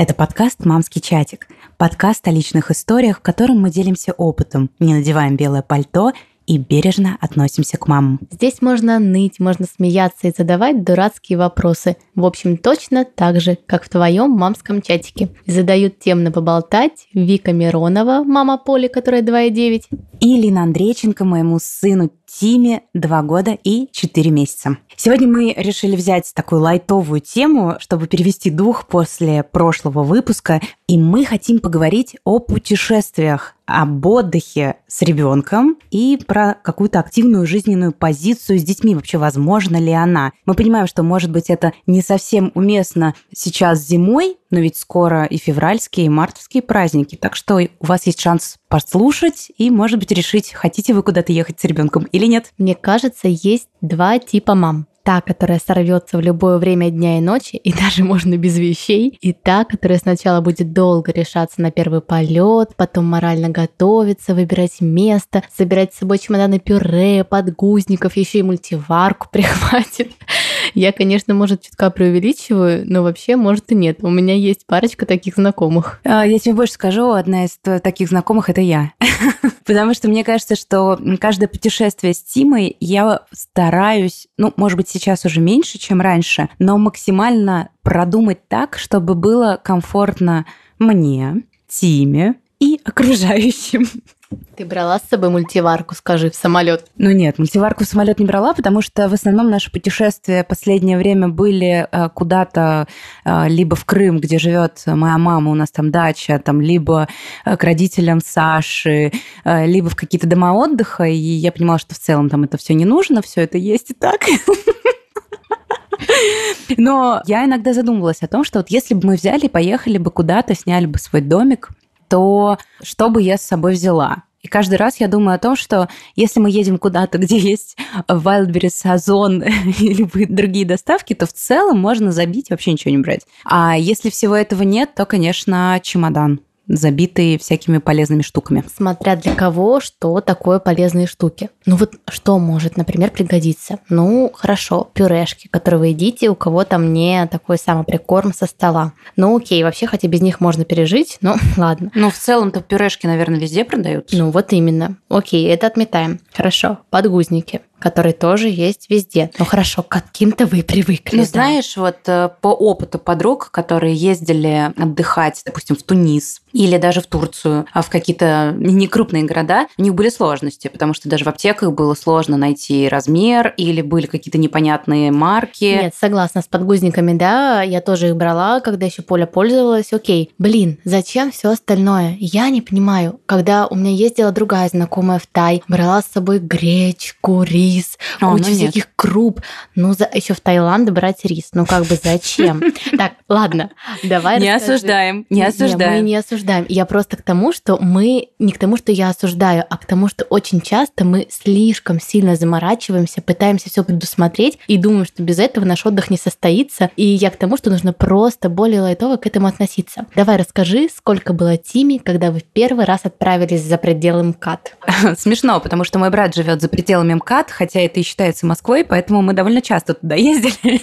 Это подкаст «Мамский чатик». Подкаст о личных историях, в котором мы делимся опытом, не надеваем белое пальто и бережно относимся к мамам. Здесь можно ныть, можно смеяться и задавать дурацкие вопросы. В общем, точно так же, как в твоем мамском чатике. Задают темно поболтать Вика Миронова, мама Поли, которая 2,9. И Лина Андрейченко, моему сыну Тиме 2 года и 4 месяца. Сегодня мы решили взять такую лайтовую тему, чтобы перевести дух после прошлого выпуска, и мы хотим поговорить о путешествиях, об отдыхе с ребенком и про какую-то активную жизненную позицию с детьми. Вообще, возможно ли она? Мы понимаем, что, может быть, это не совсем уместно сейчас зимой, но ведь скоро и февральские, и мартовские праздники. Так что у вас есть шанс послушать и, может быть, решить, хотите вы куда-то ехать с ребенком или нет. Мне кажется, есть два типа мам та, которая сорвется в любое время дня и ночи, и даже можно без вещей, и та, которая сначала будет долго решаться на первый полет, потом морально готовиться, выбирать место, собирать с собой чемоданы пюре, подгузников, еще и мультиварку прихватит. Я, конечно, может, чутка преувеличиваю, но вообще, может, и нет. У меня есть парочка таких знакомых. А, я тебе больше скажу, одна из таких знакомых – это я. Потому что мне кажется, что каждое путешествие с Тимой я стараюсь, ну, может быть, сейчас уже меньше, чем раньше, но максимально продумать так, чтобы было комфортно мне, Тиме и окружающим. Ты брала с собой мультиварку, скажи, в самолет? Ну нет, мультиварку в самолет не брала, потому что в основном наши путешествия последнее время были э, куда-то э, либо в Крым, где живет моя мама, у нас там дача, там либо э, к родителям Саши, либо в какие-то дома отдыха, и я понимала, что в целом там это все не нужно, все это есть и так. Но я иногда задумывалась о том, что вот если бы мы взяли, поехали бы куда-то, сняли бы свой домик, то что бы я с собой взяла? И каждый раз я думаю о том, что если мы едем куда-то, где есть Wildberries, Озон или другие доставки, то в целом можно забить, вообще ничего не брать. А если всего этого нет, то, конечно, чемодан забитые всякими полезными штуками. Смотря для кого, что такое полезные штуки. Ну вот что может, например, пригодиться? Ну, хорошо, пюрешки, которые вы едите, у кого там не такой самый прикорм со стола. Ну окей, вообще, хотя без них можно пережить, но ладно. Ну, в целом-то пюрешки, наверное, везде продаются. Ну вот именно. Окей, это отметаем. Хорошо, подгузники который тоже есть везде. Ну хорошо, к каким-то вы привыкли. Ну да. знаешь, вот э, по опыту подруг, которые ездили отдыхать, допустим, в Тунис или даже в Турцию, а в какие-то некрупные города, у них были сложности, потому что даже в аптеках было сложно найти размер или были какие-то непонятные марки. Нет, согласна, с подгузниками, да, я тоже их брала, когда еще Поля пользовалась. Окей, блин, зачем все остальное? Я не понимаю. Когда у меня ездила другая знакомая в Тай, брала с собой гречку, рис, рис, О, куча ну всяких нет. круп. Ну, за, еще в Таиланд брать рис. Ну, как бы зачем? Так, ладно, давай Не осуждаем, не осуждаем. Мы не осуждаем. Я просто к тому, что мы... Не к тому, что я осуждаю, а к тому, что очень часто мы слишком сильно заморачиваемся, пытаемся все предусмотреть и думаем, что без этого наш отдых не состоится. И я к тому, что нужно просто более лайтово к этому относиться. Давай расскажи, сколько было Тими, когда вы в первый раз отправились за пределы МКАД? Смешно, потому что мой брат живет за пределами МКАД, хотя это и считается Москвой, поэтому мы довольно часто туда ездили.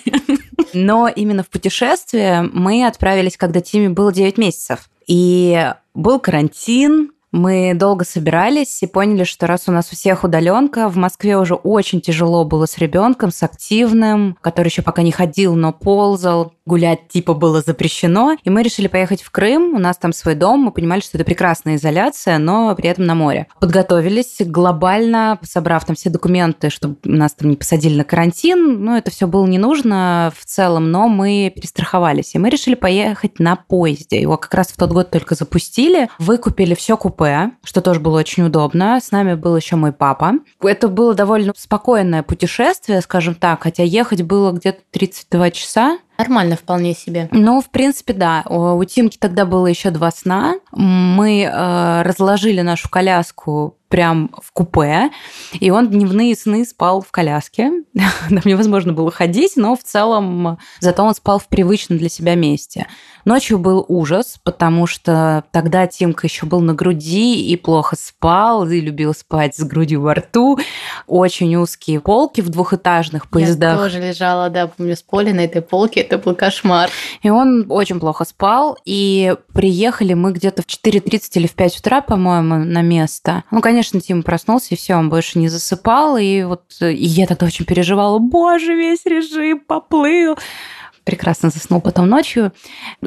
Но именно в путешествие мы отправились, когда Тиме было 9 месяцев. И был карантин, мы долго собирались и поняли, что раз у нас у всех удаленка, в Москве уже очень тяжело было с ребенком, с активным, который еще пока не ходил, но ползал, гулять типа было запрещено. И мы решили поехать в Крым, у нас там свой дом, мы понимали, что это прекрасная изоляция, но при этом на море. Подготовились глобально, собрав там все документы, чтобы нас там не посадили на карантин. Ну, это все было не нужно в целом, но мы перестраховались. И мы решили поехать на поезде. Его как раз в тот год только запустили, выкупили все купе купе, что тоже было очень удобно. С нами был еще мой папа. Это было довольно спокойное путешествие, скажем так, хотя ехать было где-то 32 часа. Нормально вполне себе. Ну, в принципе, да. У Тимки тогда было еще два сна. Мы э, разложили нашу коляску прям в купе, и он дневные сны спал в коляске. Там невозможно было ходить, но в целом зато он спал в привычном для себя месте. Ночью был ужас, потому что тогда Тимка еще был на груди и плохо спал, и любил спать с грудью во рту. Очень узкие полки в двухэтажных поездах. Я тоже лежала, да, помню, с поля на этой полке. Это был кошмар. И он очень плохо спал. И приехали мы где-то в 4.30 или в 5 утра, по-моему, на место. Ну, конечно, Тима проснулся, и все, он больше не засыпал. И вот и я тогда очень переживала. Боже, весь режим поплыл прекрасно заснул потом ночью.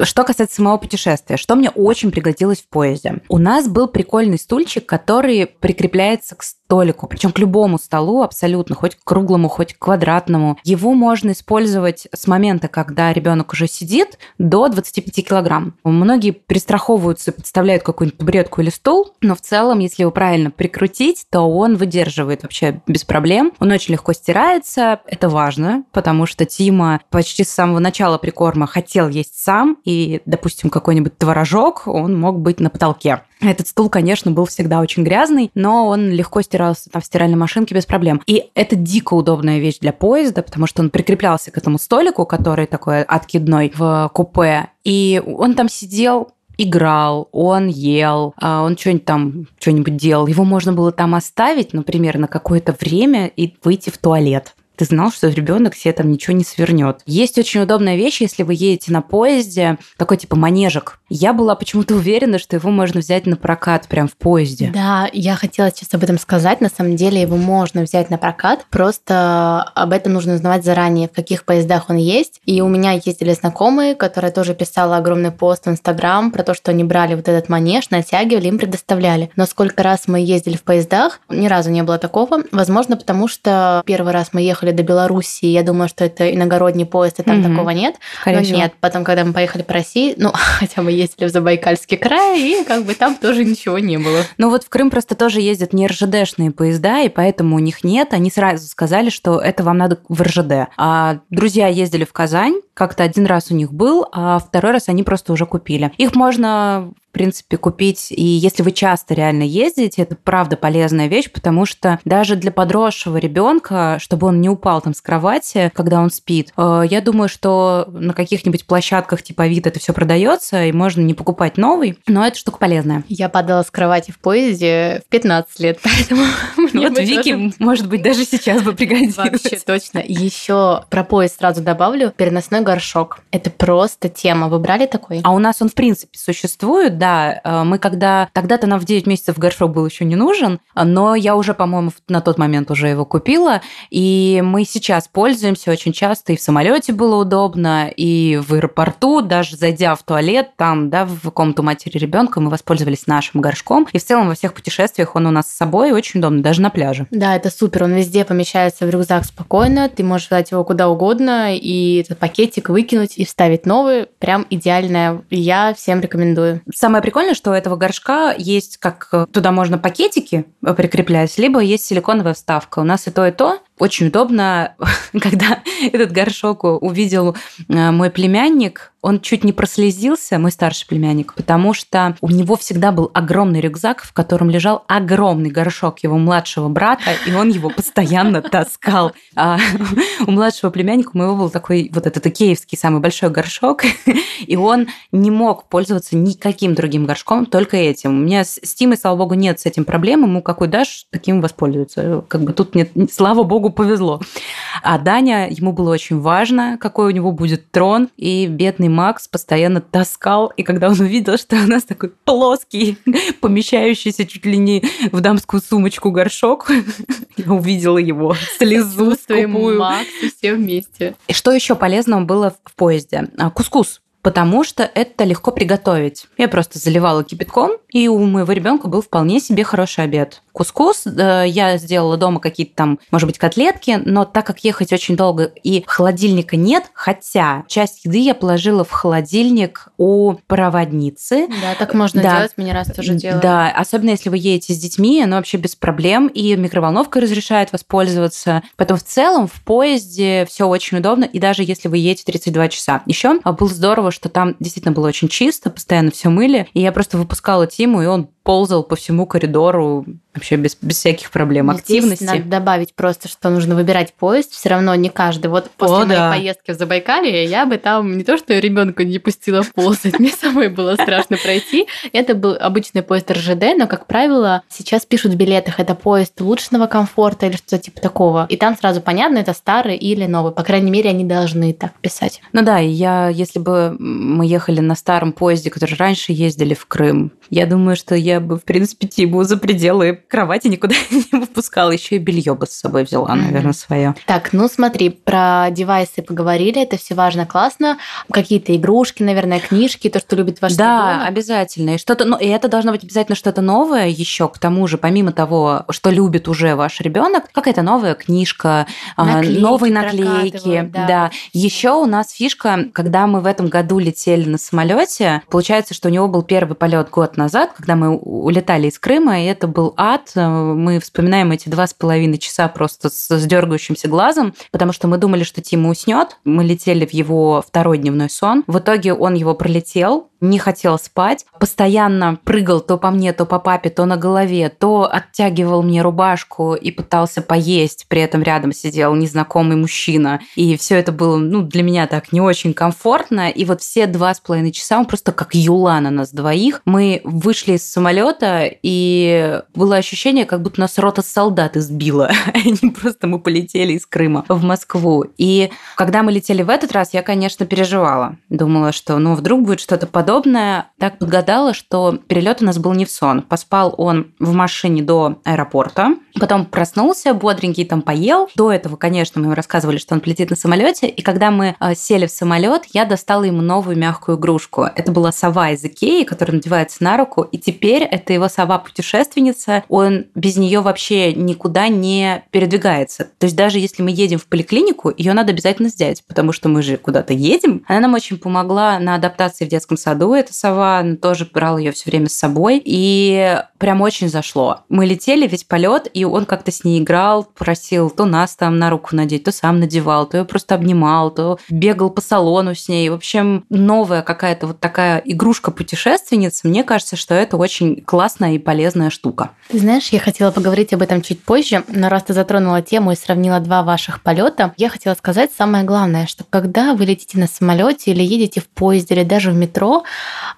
Что касается самого путешествия, что мне очень пригодилось в поезде. У нас был прикольный стульчик, который прикрепляется к столику, причем к любому столу абсолютно, хоть к круглому, хоть к квадратному. Его можно использовать с момента, когда ребенок уже сидит, до 25 килограмм. Многие пристраховываются, подставляют какую-нибудь табуретку или стул, но в целом, если его правильно прикрутить, то он выдерживает вообще без проблем. Он очень легко стирается, это важно, потому что Тима почти с самого начала прикорма хотел есть сам, и, допустим, какой-нибудь творожок, он мог быть на потолке. Этот стул, конечно, был всегда очень грязный, но он легко стирался там в стиральной машинке без проблем. И это дико удобная вещь для поезда, потому что он прикреплялся к этому столику, который такой откидной в купе, и он там сидел играл, он ел, а, он что-нибудь там, что-нибудь делал. Его можно было там оставить, например, на какое-то время и выйти в туалет ты знал, что ребенок себе там ничего не свернет. Есть очень удобная вещь, если вы едете на поезде, такой типа манежик. Я была почему-то уверена, что его можно взять на прокат прям в поезде. Да, я хотела сейчас об этом сказать. На самом деле его можно взять на прокат, просто об этом нужно узнавать заранее, в каких поездах он есть. И у меня ездили знакомые, которые тоже писала огромный пост в Инстаграм про то, что они брали вот этот манеж, натягивали, им предоставляли. Но сколько раз мы ездили в поездах, ни разу не было такого. Возможно, потому что первый раз мы ехали доехали до Беларуси, я думаю, что это иногородний поезд, и там угу. такого нет. Скорее Но всего. нет, потом, когда мы поехали по России, ну, хотя мы ездили в Забайкальский край, и как бы там тоже ничего не было. Ну вот в Крым просто тоже ездят не РЖДшные поезда, и поэтому у них нет. Они сразу сказали, что это вам надо в РЖД. А друзья ездили в Казань, как-то один раз у них был, а второй раз они просто уже купили. Их можно в принципе, купить. И если вы часто реально ездите, это правда полезная вещь, потому что даже для подросшего ребенка, чтобы он не упал там с кровати, когда он спит, э, я думаю, что на каких-нибудь площадках типа вид это все продается, и можно не покупать новый, но это штука полезная. Я падала с кровати в поезде в 15 лет, поэтому мне Вот Вики, может быть, даже сейчас бы пригодилось. Вообще точно. Еще про поезд сразу добавлю. Переносной горшок. Это просто тема. Вы брали такой? А у нас он, в принципе, существует, да. Э, мы когда... Тогда-то нам в 9 месяцев горшок был еще не нужен, но я уже, по-моему, на тот момент уже его купила, и мы сейчас пользуемся очень часто, и в самолете было удобно, и в аэропорту, даже зайдя в туалет, там, да, в комнату матери ребенка, мы воспользовались нашим горшком, и в целом во всех путешествиях он у нас с собой очень удобно, даже на пляже. Да, это супер, он везде помещается в рюкзак спокойно, ты можешь взять его куда угодно, и этот пакетик выкинуть и вставить новый, прям идеальное. Я всем рекомендую. Самое прикольное, что у этого горшка есть как э, туда можно пакетики прикреплять, либо есть силиконовая вставка. У нас и то, и то очень удобно, когда этот горшок увидел э, мой племянник, он чуть не прослезился, мой старший племянник, потому что у него всегда был огромный рюкзак, в котором лежал огромный горшок его младшего брата, и он его постоянно таскал. А у младшего племянника у моего был такой вот этот икеевский самый большой горшок, и он не мог пользоваться никаким другим горшком, только этим. У меня с Тимой, слава богу, нет с этим проблем, ему какой дашь, таким воспользуется. Как бы тут нет, слава богу, Богу повезло. А Даня, ему было очень важно, какой у него будет трон, и бедный Макс постоянно таскал, и когда он увидел, что у нас такой плоский, помещающийся чуть ли не в дамскую сумочку горшок, я увидела его слезу скупую. Макс и все вместе. И что еще полезного было в поезде? А, кускус потому что это легко приготовить. Я просто заливала кипятком, и у моего ребенка был вполне себе хороший обед кускус. Э, я сделала дома какие-то там, может быть, котлетки, но так как ехать очень долго и холодильника нет, хотя часть еды я положила в холодильник у проводницы. Да, так можно да. делать, мне раз тоже делала. Да, особенно если вы едете с детьми, оно вообще без проблем, и микроволновка разрешает воспользоваться. Потом в целом в поезде все очень удобно, и даже если вы едете 32 часа. Еще было здорово, что там действительно было очень чисто, постоянно все мыли, и я просто выпускала Тиму, и он ползал по всему коридору вообще без, без всяких проблем активности. Здесь надо добавить просто, что нужно выбирать поезд. Все равно не каждый. Вот после О, моей да. поездки в Забайкалье я бы там не то, что ребенка не пустила ползать, мне самой было страшно пройти. Это был обычный поезд РЖД, но, как правило, сейчас пишут в билетах, это поезд улучшенного комфорта или что-то типа такого. И там сразу понятно, это старый или новый. По крайней мере, они должны так писать. Ну да, я, если бы мы ехали на старом поезде, который раньше ездили в Крым, я думаю, что я бы, в принципе, Тиму за пределы кровати никуда не выпускала. Еще и белье бы с собой взяла, наверное, свое. Так, ну смотри, про девайсы поговорили, это все важно, классно. Какие-то игрушки, наверное, книжки, то, что любит ваш Да, ребенок. обязательно. И что-то, ну, и это должно быть обязательно что-то новое еще, к тому же, помимо того, что любит уже ваш ребенок, какая-то новая книжка, а, наклейки новые наклейки. Да. да. Еще у нас фишка, когда мы в этом году летели на самолете, получается, что у него был первый полет год назад, когда мы улетали из Крыма, и это был ад. Мы вспоминаем эти два с половиной часа просто с дергающимся глазом, потому что мы думали, что Тима уснет. Мы летели в его второй дневной сон. В итоге он его пролетел, не хотел спать, постоянно прыгал то по мне, то по папе, то на голове, то оттягивал мне рубашку и пытался поесть, при этом рядом сидел незнакомый мужчина. И все это было, ну, для меня так не очень комфортно. И вот все два с половиной часа он просто как юла на нас двоих. Мы вышли из самолета, и было ощущение, как будто нас рота солдат избила. Они просто мы полетели из Крыма в Москву. И когда мы летели в этот раз, я, конечно, переживала. Думала, что, ну, вдруг будет что-то подобное подобное. Так подгадала, что перелет у нас был не в сон. Поспал он в машине до аэропорта, потом проснулся, бодренький там поел. До этого, конечно, мы ему рассказывали, что он полетит на самолете. И когда мы э, сели в самолет, я достала ему новую мягкую игрушку. Это была сова из Икеи, которая надевается на руку. И теперь это его сова-путешественница. Он без нее вообще никуда не передвигается. То есть даже если мы едем в поликлинику, ее надо обязательно взять, потому что мы же куда-то едем. Она нам очень помогла на адаптации в детском саду саду эта сова, тоже брал ее все время с собой. И прям очень зашло. Мы летели весь полет, и он как-то с ней играл, просил то нас там на руку надеть, то сам надевал, то ее просто обнимал, то бегал по салону с ней. В общем, новая какая-то вот такая игрушка-путешественница. Мне кажется, что это очень классная и полезная штука. Ты знаешь, я хотела поговорить об этом чуть позже, но раз ты затронула тему и сравнила два ваших полета, я хотела сказать самое главное, что когда вы летите на самолете или едете в поезде или даже в метро,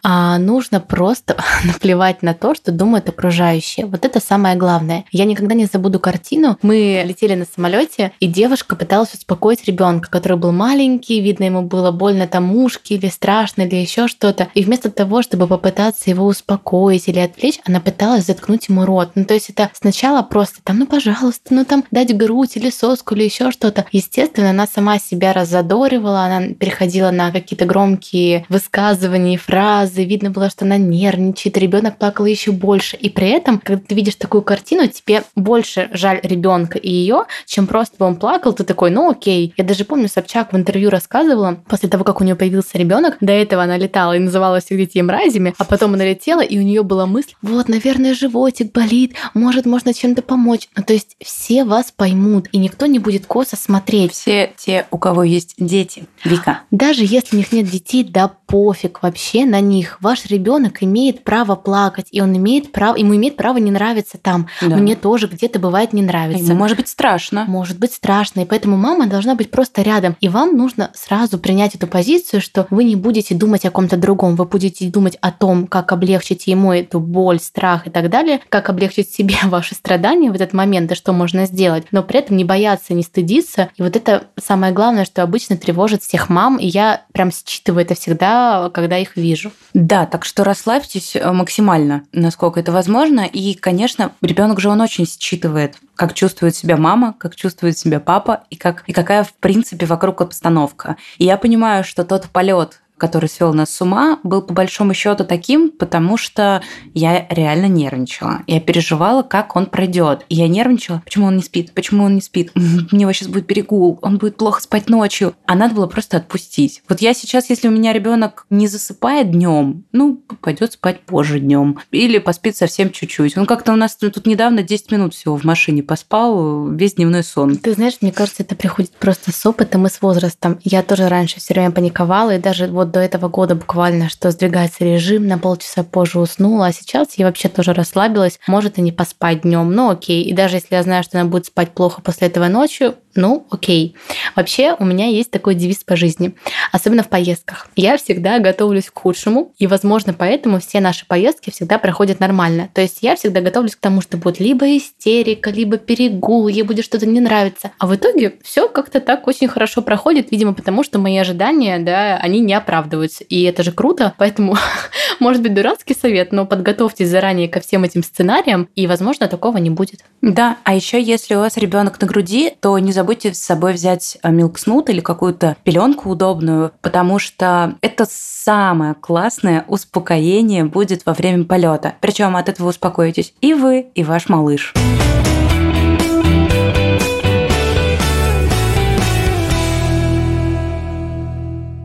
а нужно просто наплевать на то, что думают окружающие. Вот это самое главное. Я никогда не забуду картину. Мы летели на самолете, и девушка пыталась успокоить ребенка, который был маленький, видно, ему было больно там ушки или страшно, или еще что-то. И вместо того, чтобы попытаться его успокоить или отвлечь, она пыталась заткнуть ему рот. Ну, то есть это сначала просто там, ну, пожалуйста, ну, там, дать грудь или соску или еще что-то. Естественно, она сама себя раззадоривала, она переходила на какие-то громкие высказывания фразы, видно было, что она нервничает, ребенок плакал еще больше. И при этом, когда ты видишь такую картину, тебе больше жаль ребенка и ее, чем просто бы он плакал, ты такой, ну окей. Я даже помню, Собчак в интервью рассказывала, после того, как у нее появился ребенок, до этого она летала и называла всех детей мразями, а потом она летела, и у нее была мысль, вот, наверное, животик болит, может, можно чем-то помочь. Ну, то есть все вас поймут, и никто не будет косо смотреть. Все те, у кого есть дети, Вика. Даже если у них нет детей, да пофиг вообще на них. Ваш ребенок имеет право плакать, и он имеет право, ему имеет право не нравиться там. Да. Мне тоже где-то бывает не нравится. Ему может быть страшно. Может быть страшно, и поэтому мама должна быть просто рядом. И вам нужно сразу принять эту позицию, что вы не будете думать о ком-то другом, вы будете думать о том, как облегчить ему эту боль, страх и так далее, как облегчить себе ваши страдания в этот момент, и что можно сделать, но при этом не бояться, не стыдиться. И вот это самое главное, что обычно тревожит всех мам, и я прям считываю это всегда, когда их вижу. Да, так что расслабьтесь э, максимально, насколько это возможно. И, конечно, ребенок же он очень считывает, как чувствует себя мама, как чувствует себя папа и, как, и какая, в принципе, вокруг обстановка. И я понимаю, что тот полет, который свел нас с ума, был по большому счету таким, потому что я реально нервничала. Я переживала, как он пройдет. И я нервничала, почему он не спит, почему он не спит. У него сейчас будет перегул, он будет плохо спать ночью. А надо было просто отпустить. Вот я сейчас, если у меня ребенок не засыпает днем, ну, пойдет спать позже днем. Или поспит совсем чуть-чуть. Он как-то у нас тут недавно 10 минут всего в машине поспал, весь дневной сон. Ты знаешь, мне кажется, это приходит просто с опытом и с возрастом. Я тоже раньше все время паниковала, и даже вот до этого года буквально, что сдвигается режим, на полчаса позже уснула, а сейчас я вообще тоже расслабилась, может и не поспать днем, ну окей. И даже если я знаю, что она будет спать плохо после этого ночью, ну, окей. Вообще, у меня есть такой девиз по жизни, особенно в поездках. Я всегда готовлюсь к худшему, и, возможно, поэтому все наши поездки всегда проходят нормально. То есть я всегда готовлюсь к тому, что будет либо истерика, либо перегул, ей будет что-то не нравиться. А в итоге все как-то так очень хорошо проходит, видимо, потому что мои ожидания, да, они не оправдываются. И это же круто, поэтому, может быть, дурацкий совет, но подготовьтесь заранее ко всем этим сценариям, и, возможно, такого не будет. Да, а еще если у вас ребенок на груди, то не забудьте с собой взять милкснут или какую-то пеленку удобную, потому что это самое классное успокоение будет во время полета. Причем от этого успокоитесь и вы, и ваш малыш.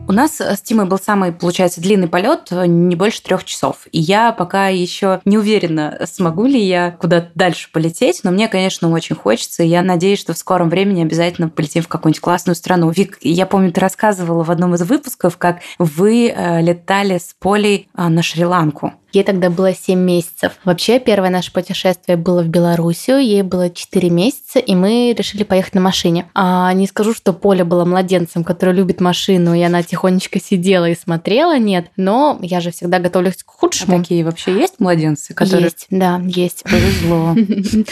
У нас с Тимой был самый, получается, длинный полет, не больше трех часов. И я пока еще не уверена, смогу ли я куда-то дальше полететь, но мне, конечно, очень хочется, и я надеюсь, что в скором времени обязательно полетим в какую-нибудь классную страну. Вик, я помню, ты рассказывала в одном из выпусков, как вы э, летали с Полей э, на Шри-Ланку. Ей тогда было 7 месяцев. Вообще, первое наше путешествие было в Белоруссию. Ей было 4 месяца, и мы решили поехать на машине. А не скажу, что Поля была младенцем, который любит машину, и она тихонечко сидела и смотрела, нет. Но я же всегда готовлюсь к худшему. А такие вообще есть младенцы, которые... Есть, да, есть. Повезло.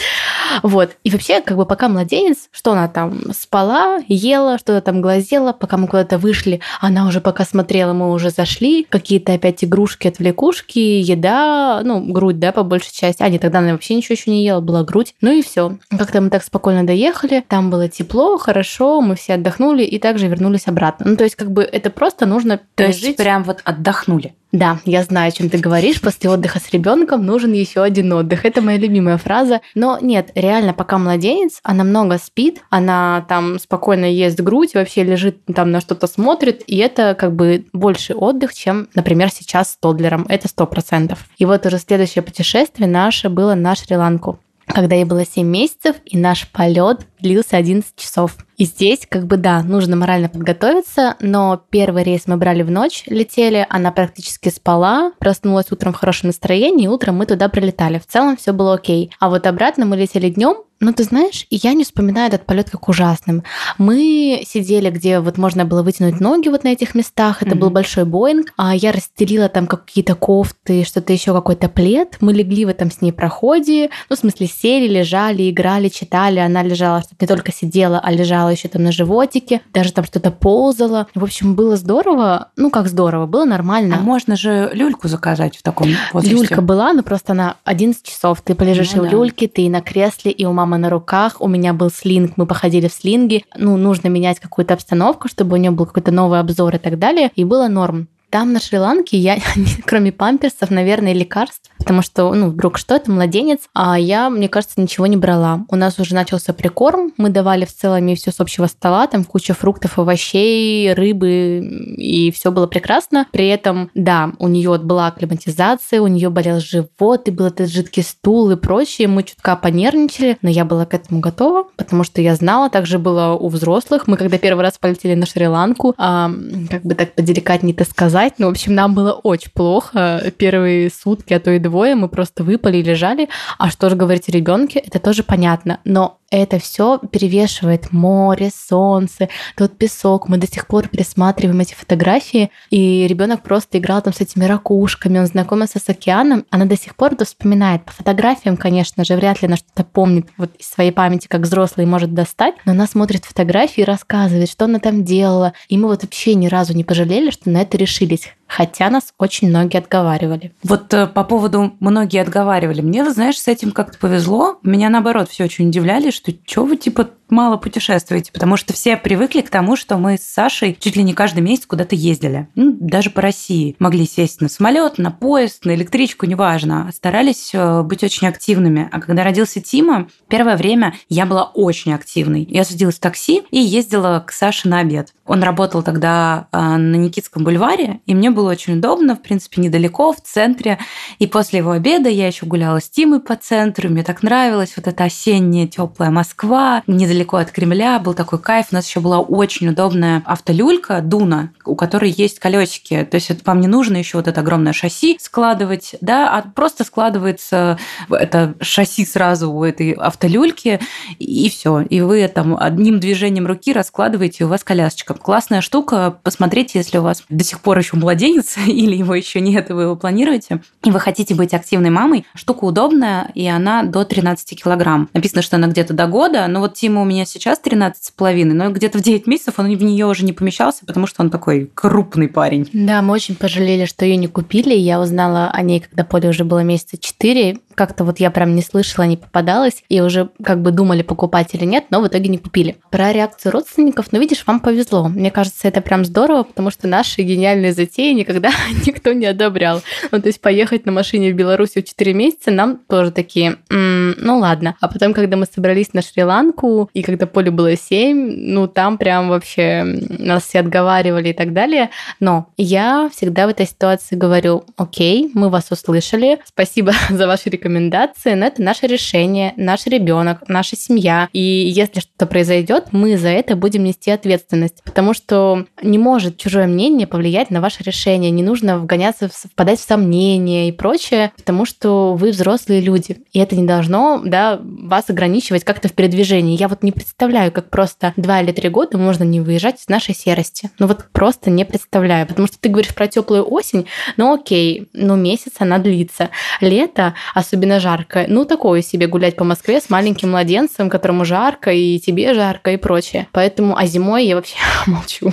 Вот. И вообще, как бы пока младенец, что она там спала, ела, что-то там глазела, пока мы куда-то вышли, она уже пока смотрела, мы уже зашли, какие-то опять игрушки, отвлекушки, еда, ну, грудь, да, по большей части. А, нет, тогда она вообще ничего еще не ела, была грудь. Ну и все. Как-то мы так спокойно доехали, там было тепло, хорошо, мы все отдохнули и также вернулись обратно. Ну, то есть, как бы это просто нужно То есть, прям вот отдохнули. Да, я знаю, о чем ты говоришь. После отдыха с ребенком нужен еще один отдых. Это моя любимая фраза. Но нет, реально, пока младенец, она много спит, она там спокойно ест грудь, вообще лежит там на что-то смотрит, и это как бы больше отдых, чем, например, сейчас с Тодлером. Это сто процентов. И вот уже следующее путешествие наше было на Шри-Ланку когда ей было 7 месяцев, и наш полет длился 11 часов. И здесь, как бы, да, нужно морально подготовиться, но первый рейс мы брали в ночь, летели, она практически спала, проснулась утром в хорошем настроении, и утром мы туда прилетали. В целом все было окей. А вот обратно мы летели днем, ну, ты знаешь, я не вспоминаю этот полет как ужасным. Мы сидели, где вот можно было вытянуть ноги вот на этих местах. Это mm-hmm. был большой Боинг. А я расстелила там какие-то кофты, что-то еще, какой-то плед. Мы легли в этом с ней проходе. Ну, в смысле, сели, лежали, играли, читали. Она лежала, что не только сидела, а лежала еще там на животике. Даже там что-то ползала. В общем, было здорово. Ну, как здорово, было нормально. А можно же люльку заказать в таком возрасте? Люлька была, но просто она 11 часов. Ты полежишь ну, и в да. люльке, ты и на кресле, и у мамы мама на руках, у меня был слинг, мы походили в слинге. Ну, нужно менять какую-то обстановку, чтобы у нее был какой-то новый обзор и так далее. И было норм. Там на Шри-Ланке я, кроме памперсов, наверное, лекарств, потому что, ну, вдруг что, это младенец, а я, мне кажется, ничего не брала. У нас уже начался прикорм, мы давали в целом все с общего стола, там куча фруктов, овощей, рыбы, и все было прекрасно. При этом, да, у нее была акклиматизация, у нее болел живот, и был этот жидкий стул и прочее. Мы чутка понервничали, но я была к этому готова, потому что я знала, также было у взрослых. Мы когда первый раз полетели на Шри-Ланку, а, как бы так поделикатнее-то сказать, сказать. Ну, в общем, нам было очень плохо. Первые сутки, а то и двое, мы просто выпали и лежали. А что же говорить о ребенке, это тоже понятно. Но это все перевешивает море, солнце, тот песок. Мы до сих пор пересматриваем эти фотографии, и ребенок просто играл там с этими ракушками, он знакомился с океаном. Она до сих пор это вспоминает. По фотографиям, конечно же, вряд ли она что-то помнит вот из своей памяти, как взрослый может достать, но она смотрит фотографии и рассказывает, что она там делала. И мы вот вообще ни разу не пожалели, что на это решились хотя нас очень многие отговаривали. Вот э, по поводу многие отговаривали. Мне, знаешь, с этим как-то повезло. Меня, наоборот, все очень удивляли, что что вы, типа, мало путешествуете, потому что все привыкли к тому, что мы с Сашей чуть ли не каждый месяц куда-то ездили. Ну, даже по России. Могли сесть на самолет, на поезд, на электричку, неважно. Старались э, быть очень активными. А когда родился Тима, первое время я была очень активной. Я садилась в такси и ездила к Саше на обед. Он работал тогда а, на Никитском бульваре, и мне было очень удобно, в принципе, недалеко, в центре. И после его обеда я еще гуляла с Тимой по центру, мне так нравилось вот эта осенняя теплая Москва, недалеко от Кремля, был такой кайф. У нас еще была очень удобная автолюлька Дуна, у которой есть колесики. То есть это вам не нужно еще вот это огромное шасси складывать, да, а просто складывается это шасси сразу у этой автолюльки, и все. И вы там одним движением руки раскладываете, и у вас колясочка. Классная штука. Посмотрите, если у вас до сих пор еще младенец, или его еще нет, и вы его планируете, и вы хотите быть активной мамой, штука удобная, и она до 13 килограмм. Написано, что она где-то до года, но вот Тима у меня сейчас 13 с половиной, но где-то в 9 месяцев он в нее уже не помещался, потому что он такой крупный парень. Да, мы очень пожалели, что ее не купили. Я узнала о ней, когда Поле уже было месяца 4, как-то вот я прям не слышала, не попадалась, и уже как бы думали, покупать или нет, но в итоге не купили. Про реакцию родственников, ну, видишь, вам повезло. Мне кажется, это прям здорово, потому что наши гениальные затеи никогда никто не одобрял. Ну, то есть поехать на машине в Беларусь в 4 месяца нам тоже такие, м-м, ну ладно. А потом, когда мы собрались на Шри-Ланку, и когда поле было 7, ну, там прям вообще нас все отговаривали и так далее. Но я всегда в этой ситуации говорю, окей, мы вас услышали, спасибо за ваши рекомендации, рекомендации, но это наше решение, наш ребенок, наша семья. И если что-то произойдет, мы за это будем нести ответственность. Потому что не может чужое мнение повлиять на ваше решение. Не нужно вгоняться, впадать в сомнения и прочее, потому что вы взрослые люди. И это не должно да, вас ограничивать как-то в передвижении. Я вот не представляю, как просто два или три года можно не выезжать из нашей серости. Ну вот просто не представляю. Потому что ты говоришь про теплую осень, ну окей, ну месяц она длится. Лето, особенно особенно жарко. Ну, такое себе гулять по Москве с маленьким младенцем, которому жарко, и тебе жарко, и прочее. Поэтому, а зимой я вообще молчу.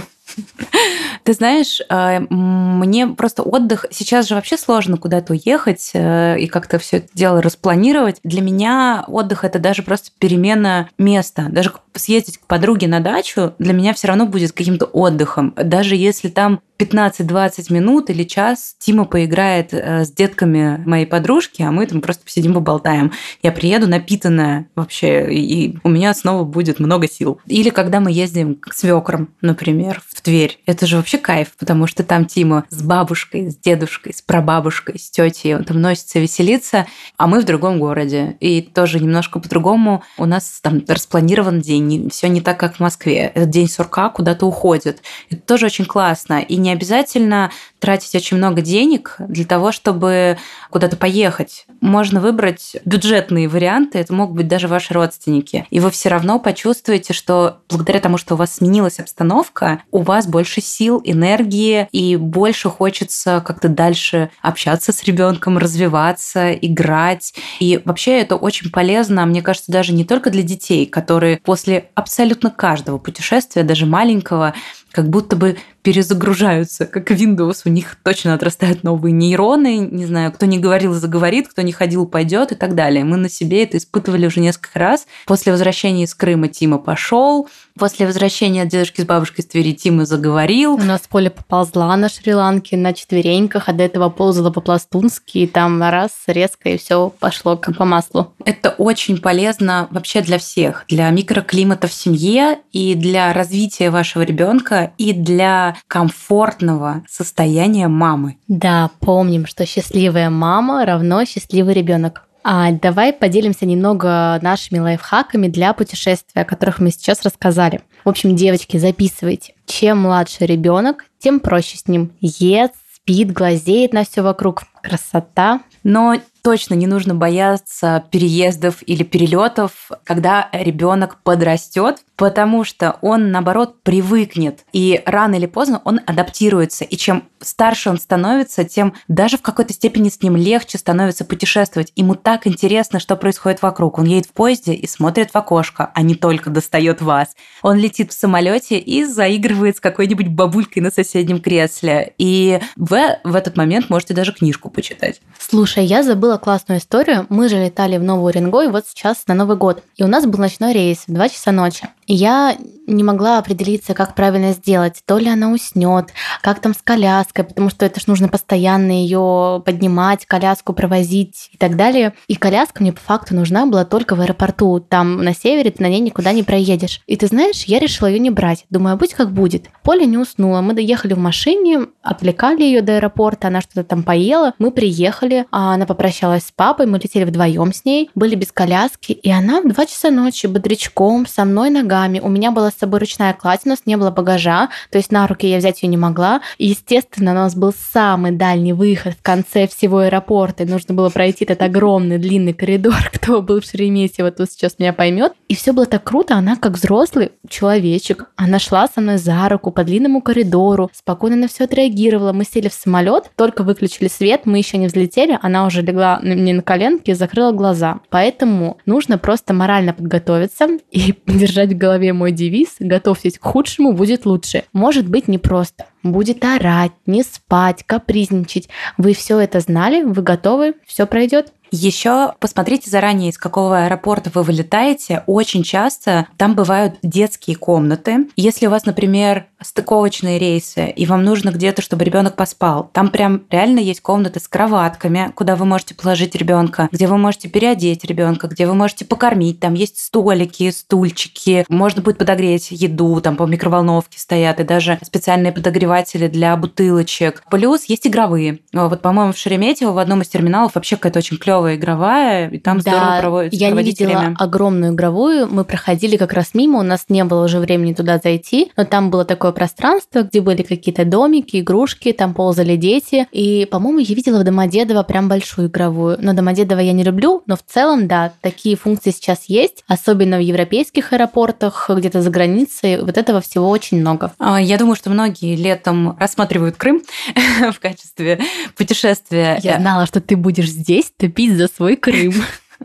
Ты знаешь, а, мне просто отдых... Сейчас же вообще сложно куда-то уехать э, и как-то все это дело распланировать. Для меня отдых – это даже просто перемена места. Даже съездить к подруге на дачу для меня все равно будет каким-то отдыхом. Даже если там 15-20 минут или час Тима поиграет э, с детками моей подружки, а мы там просто посидим поболтаем. Я приеду напитанная вообще, и у меня снова будет много сил. Или когда мы ездим к свекрам, например, в Тверь. Это же вообще кайф, потому что там Тима с бабушкой, с дедушкой, с прабабушкой, с тетей, он там носится, веселится, а мы в другом городе. И тоже немножко по-другому у нас там распланирован день, все не так, как в Москве. Этот день сурка куда-то уходит. Это тоже очень классно. И не обязательно тратить очень много денег для того, чтобы куда-то поехать. Можно выбрать бюджетные варианты, это могут быть даже ваши родственники. И вы все равно почувствуете, что благодаря тому, что у вас сменилась обстановка, у вас больше сил, энергии, и больше хочется как-то дальше общаться с ребенком, развиваться, играть. И вообще это очень полезно, мне кажется, даже не только для детей, которые после абсолютно каждого путешествия, даже маленького, как будто бы перезагружаются, как Windows, у них точно отрастают новые нейроны, не знаю, кто не говорил, заговорит, кто не ходил, пойдет и так далее. Мы на себе это испытывали уже несколько раз. После возвращения из Крыма Тима пошел, после возвращения от дедушки с бабушкой с Твери Тима заговорил. У нас поле поползла на Шри-Ланке на четвереньках, а до этого ползала по-пластунски, и там раз, резко, и все пошло как по маслу. Это очень полезно вообще для всех, для микроклимата в семье и для развития вашего ребенка и для комфортного состояния мамы. Да, помним, что счастливая мама равно счастливый ребенок. А давай поделимся немного нашими лайфхаками для путешествия, о которых мы сейчас рассказали. В общем, девочки, записывайте. Чем младше ребенок, тем проще с ним. Ест, спит, глазеет на все вокруг. Красота. Но точно не нужно бояться переездов или перелетов, когда ребенок подрастет, потому что он, наоборот, привыкнет. И рано или поздно он адаптируется. И чем старше он становится, тем даже в какой-то степени с ним легче становится путешествовать. Ему так интересно, что происходит вокруг. Он едет в поезде и смотрит в окошко, а не только достает вас. Он летит в самолете и заигрывает с какой-нибудь бабулькой на соседнем кресле. И вы в этот момент можете даже книжку почитать. Слушай, я забыла классную историю. Мы же летали в Новую Уренгой вот сейчас на Новый год. И у нас был ночной рейс в 2 часа ночи. Я не могла определиться, как правильно сделать. То ли она уснет, как там с коляской, потому что это ж нужно постоянно ее поднимать, коляску провозить и так далее. И коляска мне по факту нужна была только в аэропорту. Там на севере ты на ней никуда не проедешь. И ты знаешь, я решила ее не брать. Думаю, а будь как будет. Поля не уснула. Мы доехали в машине, отвлекали ее до аэропорта, она что-то там поела. Мы приехали, а она попрощалась с папой, мы летели вдвоем с ней, были без коляски, и она в 2 часа ночи бодрячком, со мной ногами. У меня была с собой ручная кладь, у нас не было багажа, то есть на руки я взять ее не могла. И, естественно, у нас был самый дальний выход в конце всего аэропорта, и нужно было пройти этот огромный длинный коридор. Кто был в Шереметьево, тот сейчас меня поймет. И все было так круто, она как взрослый человечек, она шла со мной за руку по длинному коридору, спокойно на все отреагировала. Мы сели в самолет, только выключили свет, мы еще не взлетели, она уже легла мне на коленки и закрыла глаза. Поэтому нужно просто морально подготовиться и держать голове мой девиз «Готовьтесь к худшему, будет лучше». Может быть непросто. Будет орать, не спать, капризничать. Вы все это знали, вы готовы, все пройдет. Еще посмотрите заранее, из какого аэропорта вы вылетаете. Очень часто там бывают детские комнаты. Если у вас, например, стыковочные рейсы, и вам нужно где-то, чтобы ребенок поспал, там прям реально есть комнаты с кроватками, куда вы можете положить ребенка, где вы можете переодеть ребенка, где вы можете покормить. Там есть столики, стульчики, можно будет подогреть еду, там по микроволновке стоят, и даже специальные подогреватели для бутылочек. Плюс есть игровые. Вот, по-моему, в Шереметьево в одном из терминалов вообще какая-то очень клевая клевая игровая, и там да, здорово проводится. Я не видела время. огромную игровую, мы проходили как раз мимо, у нас не было уже времени туда зайти, но там было такое пространство, где были какие-то домики, игрушки, там ползали дети, и, по-моему, я видела в Домодедово прям большую игровую, но Домодедово я не люблю, но в целом, да, такие функции сейчас есть, особенно в европейских аэропортах, где-то за границей, вот этого всего очень много. А, я думаю, что многие летом рассматривают Крым в качестве путешествия. Я знала, что ты будешь здесь топить за свой Крым.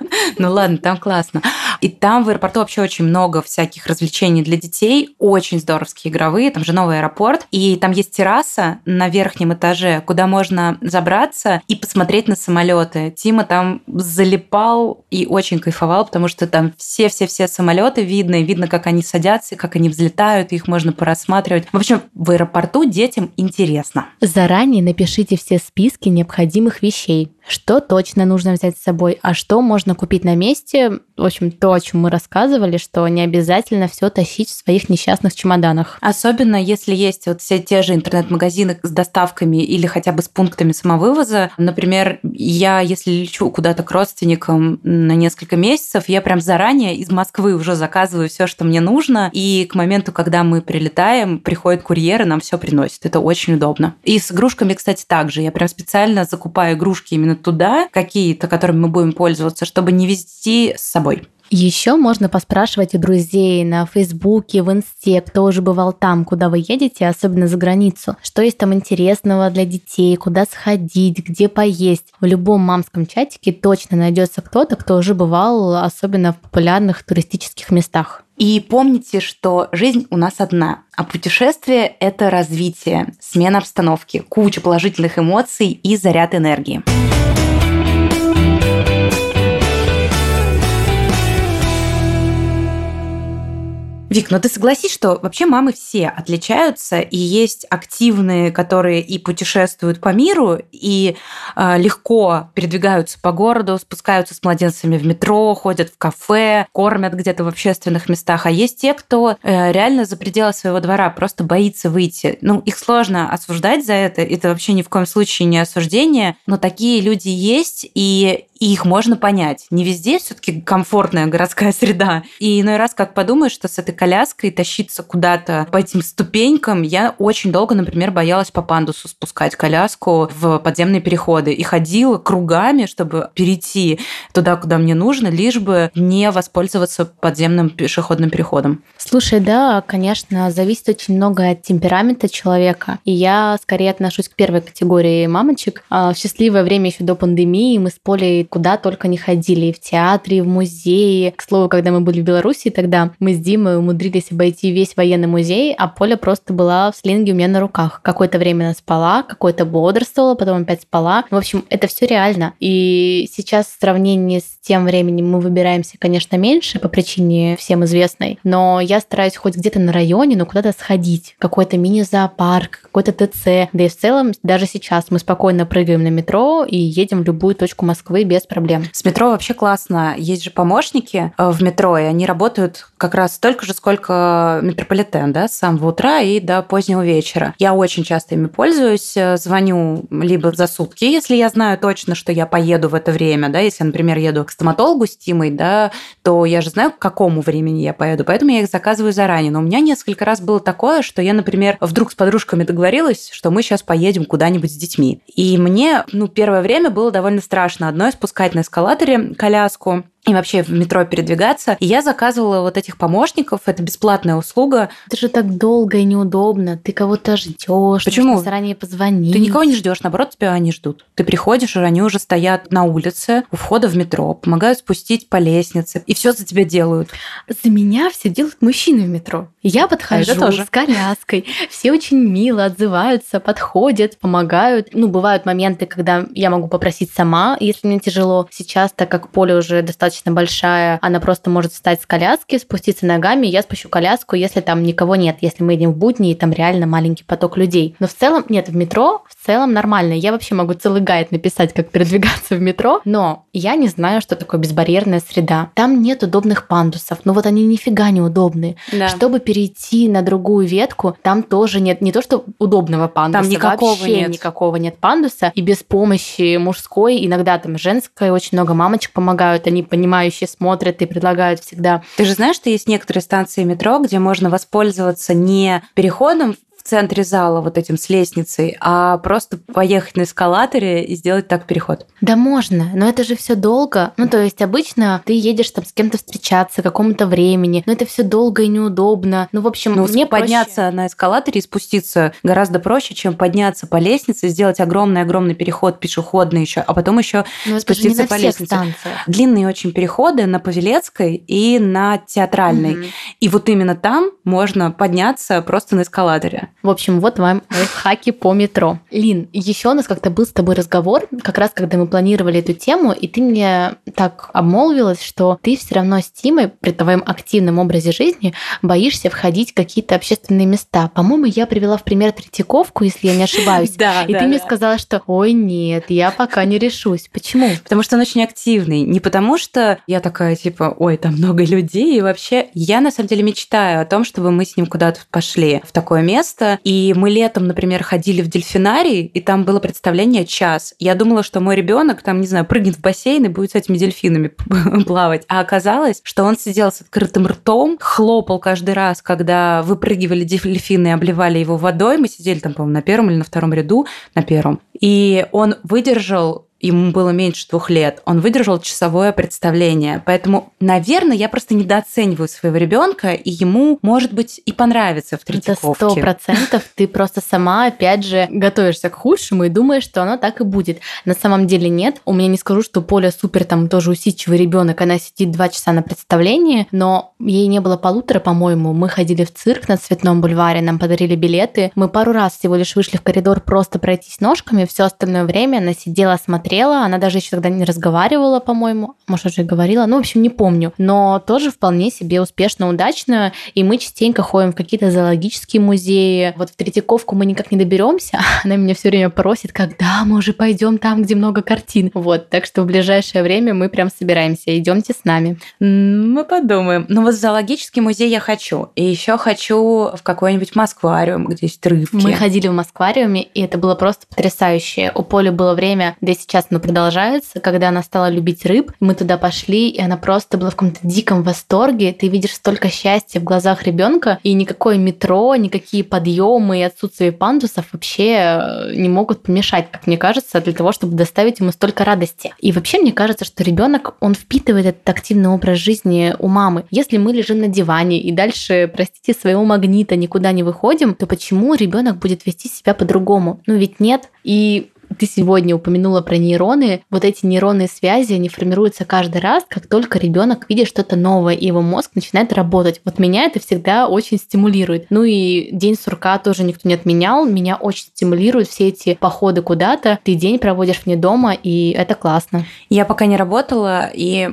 Ну ладно, там классно. И там в аэропорту вообще очень много всяких развлечений для детей, очень здоровские игровые, там же новый аэропорт, и там есть терраса на верхнем этаже, куда можно забраться и посмотреть на самолеты. Тима там залипал и очень кайфовал, потому что там все-все-все самолеты видно, и видно, как они садятся, как они взлетают, их можно порассматривать. В общем, в аэропорту детям интересно. Заранее напишите все списки необходимых вещей что точно нужно взять с собой, а что можно купить на месте. В общем, то, о чем мы рассказывали, что не обязательно все тащить в своих несчастных чемоданах. Особенно если есть вот все те же интернет-магазины с доставками или хотя бы с пунктами самовывоза. Например, я, если лечу куда-то к родственникам на несколько месяцев, я прям заранее из Москвы уже заказываю все, что мне нужно, и к моменту, когда мы прилетаем, приходит курьер и нам все приносит. Это очень удобно. И с игрушками, кстати, также. Я прям специально закупаю игрушки именно туда какие-то, которыми мы будем пользоваться, чтобы не вести с собой. Еще можно поспрашивать у друзей на Фейсбуке, в Инсте, кто уже бывал там, куда вы едете, особенно за границу. Что есть там интересного для детей, куда сходить, где поесть. В любом мамском чатике точно найдется кто-то, кто уже бывал, особенно в популярных туристических местах. И помните, что жизнь у нас одна, а путешествие – это развитие, смена обстановки, куча положительных эмоций и заряд энергии. Вик, но ты согласись, что вообще мамы все отличаются, и есть активные, которые и путешествуют по миру, и э, легко передвигаются по городу, спускаются с младенцами в метро, ходят в кафе, кормят где-то в общественных местах, а есть те, кто э, реально за пределы своего двора просто боится выйти. Ну, их сложно осуждать за это, это вообще ни в коем случае не осуждение, но такие люди есть, и и их можно понять. Не везде все-таки комфортная городская среда. И иной раз, как подумаешь, что с этой коляской тащиться куда-то по этим ступенькам, я очень долго, например, боялась по пандусу спускать коляску в подземные переходы и ходила кругами, чтобы перейти туда, куда мне нужно, лишь бы не воспользоваться подземным пешеходным переходом. Слушай, да, конечно, зависит очень много от темперамента человека. И я скорее отношусь к первой категории мамочек. А в счастливое время еще до пандемии мы с Полей куда только не ходили, и в театре, и в музее. К слову, когда мы были в Беларуси, тогда мы с Димой умудрились обойти весь военный музей, а Поля просто была в слинге у меня на руках. Какое-то время она спала, какое-то бодрствовала, потом опять спала. В общем, это все реально. И сейчас в сравнении с тем временем мы выбираемся, конечно, меньше по причине всем известной, но я стараюсь хоть где-то на районе, но куда-то сходить. Какой-то мини-зоопарк, какой-то ТЦ. Да и в целом, даже сейчас мы спокойно прыгаем на метро и едем в любую точку Москвы без проблем. С метро вообще классно. Есть же помощники э, в метро, и они работают как раз столько же, сколько метрополитен, да, с самого утра и до позднего вечера. Я очень часто ими пользуюсь, э, звоню либо за сутки, если я знаю точно, что я поеду в это время, да, если, например, еду к стоматологу с Тимой, да, то я же знаю, к какому времени я поеду, поэтому я их заказываю заранее. Но у меня несколько раз было такое, что я, например, вдруг с подружками договорилась, что мы сейчас поедем куда-нибудь с детьми. И мне, ну, первое время было довольно страшно одной спускать на эскалаторе коляску, и вообще в метро передвигаться. И я заказывала вот этих помощников, это бесплатная услуга. Это же так долго и неудобно. Ты кого-то ждешь, Почему? заранее позвонить. Ты никого не ждешь, наоборот, тебя они ждут. Ты приходишь, и они уже стоят на улице у входа в метро, помогают спустить по лестнице, и все за тебя делают. За меня все делают мужчины в метро. Я подхожу А с коляской, все очень мило отзываются, подходят, помогают. Ну, бывают моменты, когда я могу попросить сама, если мне тяжело. Сейчас, так как поле уже достаточно большая, она просто может встать с коляски, спуститься ногами, я спущу коляску, если там никого нет, если мы едем в будни, и там реально маленький поток людей. Но в целом, нет, в метро в целом нормально. Я вообще могу целый гайд написать, как передвигаться в метро, но я не знаю, что такое безбарьерная среда. Там нет удобных пандусов, ну вот они нифига не удобные. Да. Чтобы перейти на другую ветку, там тоже нет не то, что удобного пандуса, Там никакого вообще нет. никакого нет пандуса. И без помощи мужской, иногда там женской, очень много мамочек помогают, они понимающие смотрят и предлагают всегда. Ты же знаешь, что есть некоторые станции метро, где можно воспользоваться не переходом центре зала вот этим с лестницей, а просто поехать на эскалаторе и сделать так переход. Да можно, но это же все долго. Ну, то есть обычно ты едешь там с кем-то встречаться какому-то времени, но это все долго и неудобно. Ну, в общем, Ну, мне проще- подняться на эскалаторе и спуститься гораздо проще, чем подняться по лестнице, сделать огромный-огромный переход пешеходный еще, а потом еще Но же не спуститься по лестнице. станциях. длинные очень переходы на Павелецкой и на Театральной. Мгм. И вот именно там можно подняться просто на эскалаторе. В общем, вот вам хаки по метро. Лин, еще у нас как-то был с тобой разговор, как раз когда мы планировали эту тему, и ты мне так обмолвилась, что ты все равно с Тимой при твоем активном образе жизни боишься входить в какие-то общественные места. По-моему, я привела в пример Третьяковку, если я не ошибаюсь. Да, И ты мне сказала, что ой, нет, я пока не решусь. Почему? Потому что он очень активный. Не потому что я такая, типа, ой, там много людей. И вообще, я на самом деле мечтаю о том, чтобы мы с ним куда-то пошли в такое место. И мы летом, например, ходили в дельфинарий, и там было представление час. Я думала, что мой ребенок там, не знаю, прыгнет в бассейн и будет с этими дельфинами плавать. А оказалось, что он сидел с открытым ртом, хлопал каждый раз, когда выпрыгивали дельфины и обливали его водой. Мы сидели там, по-моему, на первом или на втором ряду, на первом. И он выдержал ему было меньше двух лет, он выдержал часовое представление. Поэтому, наверное, я просто недооцениваю своего ребенка, и ему, может быть, и понравится в Это Третьяковке. сто процентов. Ты просто сама, опять же, готовишься к худшему и думаешь, что оно так и будет. На самом деле нет. У меня не скажу, что Поля супер там тоже усидчивый ребенок. Она сидит два часа на представлении, но ей не было полутора, по-моему. Мы ходили в цирк на Цветном бульваре, нам подарили билеты. Мы пару раз всего лишь вышли в коридор просто пройтись ножками. Все остальное время она сидела, смотрела. Она даже еще тогда не разговаривала, по-моему. Может, уже и говорила. Ну, в общем, не помню. Но тоже вполне себе успешно, удачно. И мы частенько ходим в какие-то зоологические музеи. Вот в Третьяковку мы никак не доберемся. Она меня все время просит, когда мы уже пойдем там, где много картин. Вот, так что в ближайшее время мы прям собираемся. Идемте с нами. Мы подумаем. Ну вот в зоологический музей я хочу. И еще хочу в какой-нибудь Москвариум, где есть рыбки. Мы ходили в Москвариуме, и это было просто потрясающе. У Поли было время, да и сейчас оно продолжается, когда она стала любить рыб. Мы туда пошли, и она просто была в каком-то диком восторге. Ты видишь столько счастья в глазах ребенка, и никакое метро, никакие подъемы и отсутствие пандусов вообще э, не могут помешать, как мне кажется, для того, чтобы доставить ему столько радости. И вообще мне кажется, что ребенок, он впитывает этот активный образ жизни у мамы. Если мы лежим на диване и дальше, простите, своего магнита никуда не выходим, то почему ребенок будет вести себя по-другому? Ну ведь нет. И ты сегодня упомянула про нейроны. Вот эти нейронные связи, они формируются каждый раз, как только ребенок видит что-то новое, и его мозг начинает работать. Вот меня это всегда очень стимулирует. Ну и день сурка тоже никто не отменял. Меня очень стимулируют все эти походы куда-то. Ты день проводишь вне дома, и это классно. Я пока не работала, и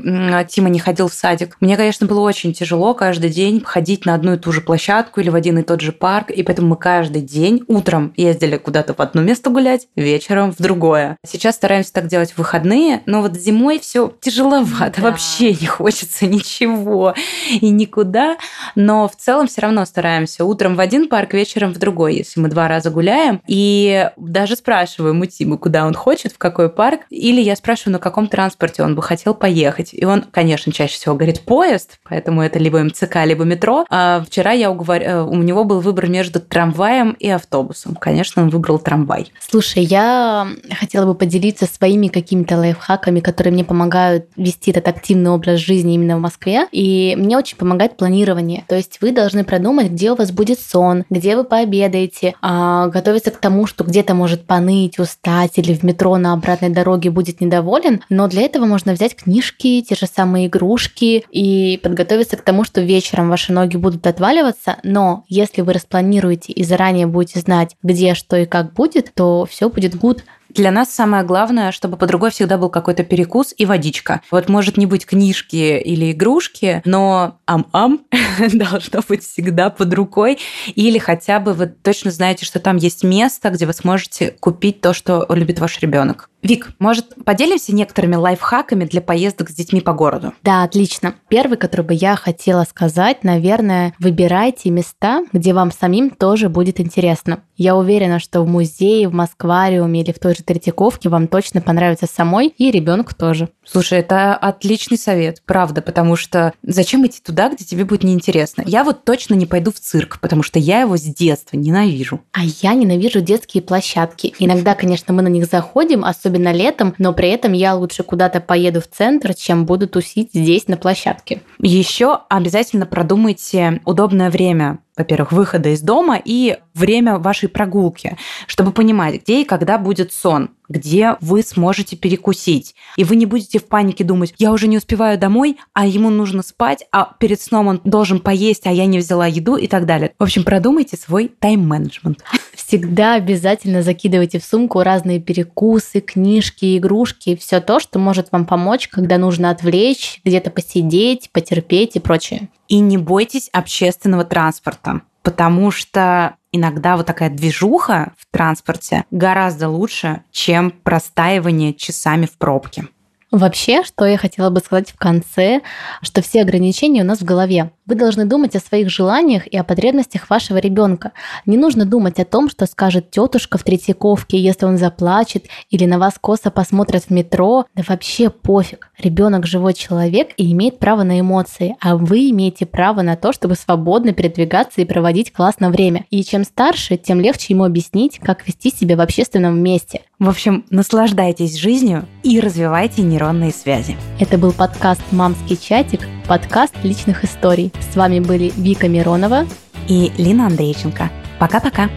Тима не ходил в садик. Мне, конечно, было очень тяжело каждый день ходить на одну и ту же площадку или в один и тот же парк, и поэтому мы каждый день утром ездили куда-то в одно место гулять, вечером в другое. Сейчас стараемся так делать в выходные, но вот зимой все тяжеловато, да. вообще не хочется ничего и никуда, но в целом все равно стараемся утром в один парк, вечером в другой, если мы два раза гуляем, и даже спрашиваем у Тимы, куда он хочет, в какой парк, или я спрашиваю, на каком транспорте он бы хотел поехать, и он, конечно, чаще всего говорит поезд, поэтому это либо МЦК, либо метро. А вчера я уговор... Э, у него был выбор между трамваем и автобусом. Конечно, он выбрал трамвай. Слушай, я хотела бы поделиться своими какими-то лайфхаками, которые мне помогают вести этот активный образ жизни именно в Москве. И мне очень помогает планирование. То есть вы должны продумать, где у вас будет сон, где вы пообедаете, а, готовиться к тому, что где-то может поныть, устать или в метро на обратной дороге будет недоволен. Но для этого можно взять книжки, те же самые игрушки и подготовиться к тому, что вечером ваши ноги будут отваливаться. Но если вы распланируете и заранее будете знать, где, что и как будет, то все будет good. Для нас самое главное, чтобы под рукой всегда был какой-то перекус и водичка. Вот может не быть книжки или игрушки, но ам-ам должно быть всегда под рукой. Или хотя бы вы точно знаете, что там есть место, где вы сможете купить то, что любит ваш ребенок. Вик, может, поделимся некоторыми лайфхаками для поездок с детьми по городу? Да, отлично. Первый, который бы я хотела сказать, наверное, выбирайте места, где вам самим тоже будет интересно. Я уверена, что в музее, в Москвариуме или в той же Третьяковке вам точно понравится самой и ребенку тоже. Слушай, это отличный совет, правда, потому что зачем идти туда, где тебе будет неинтересно? Я вот точно не пойду в цирк, потому что я его с детства ненавижу. А я ненавижу детские площадки. Иногда, конечно, мы на них заходим, особенно летом, но при этом я лучше куда-то поеду в центр, чем буду тусить здесь на площадке. Еще обязательно продумайте удобное время во-первых, выхода из дома и время вашей прогулки, чтобы понимать, где и когда будет сон, где вы сможете перекусить. И вы не будете в панике думать, я уже не успеваю домой, а ему нужно спать, а перед сном он должен поесть, а я не взяла еду и так далее. В общем, продумайте свой тайм-менеджмент. Всегда обязательно закидывайте в сумку разные перекусы, книжки, игрушки, все то, что может вам помочь, когда нужно отвлечь, где-то посидеть, потерпеть и прочее. И не бойтесь общественного транспорта, потому что иногда вот такая движуха в транспорте гораздо лучше, чем простаивание часами в пробке. Вообще, что я хотела бы сказать в конце, что все ограничения у нас в голове. Вы должны думать о своих желаниях и о потребностях вашего ребенка. Не нужно думать о том, что скажет тетушка в Третьяковке, если он заплачет, или на вас косо посмотрят в метро. Да вообще пофиг. Ребенок живой человек и имеет право на эмоции, а вы имеете право на то, чтобы свободно передвигаться и проводить классное время. И чем старше, тем легче ему объяснить, как вести себя в общественном месте. В общем, наслаждайтесь жизнью и развивайте нейронные связи. Это был подкаст «Мамский чатик», подкаст личных историй. С вами были Вика Миронова и Лина Андрейченко. Пока-пока.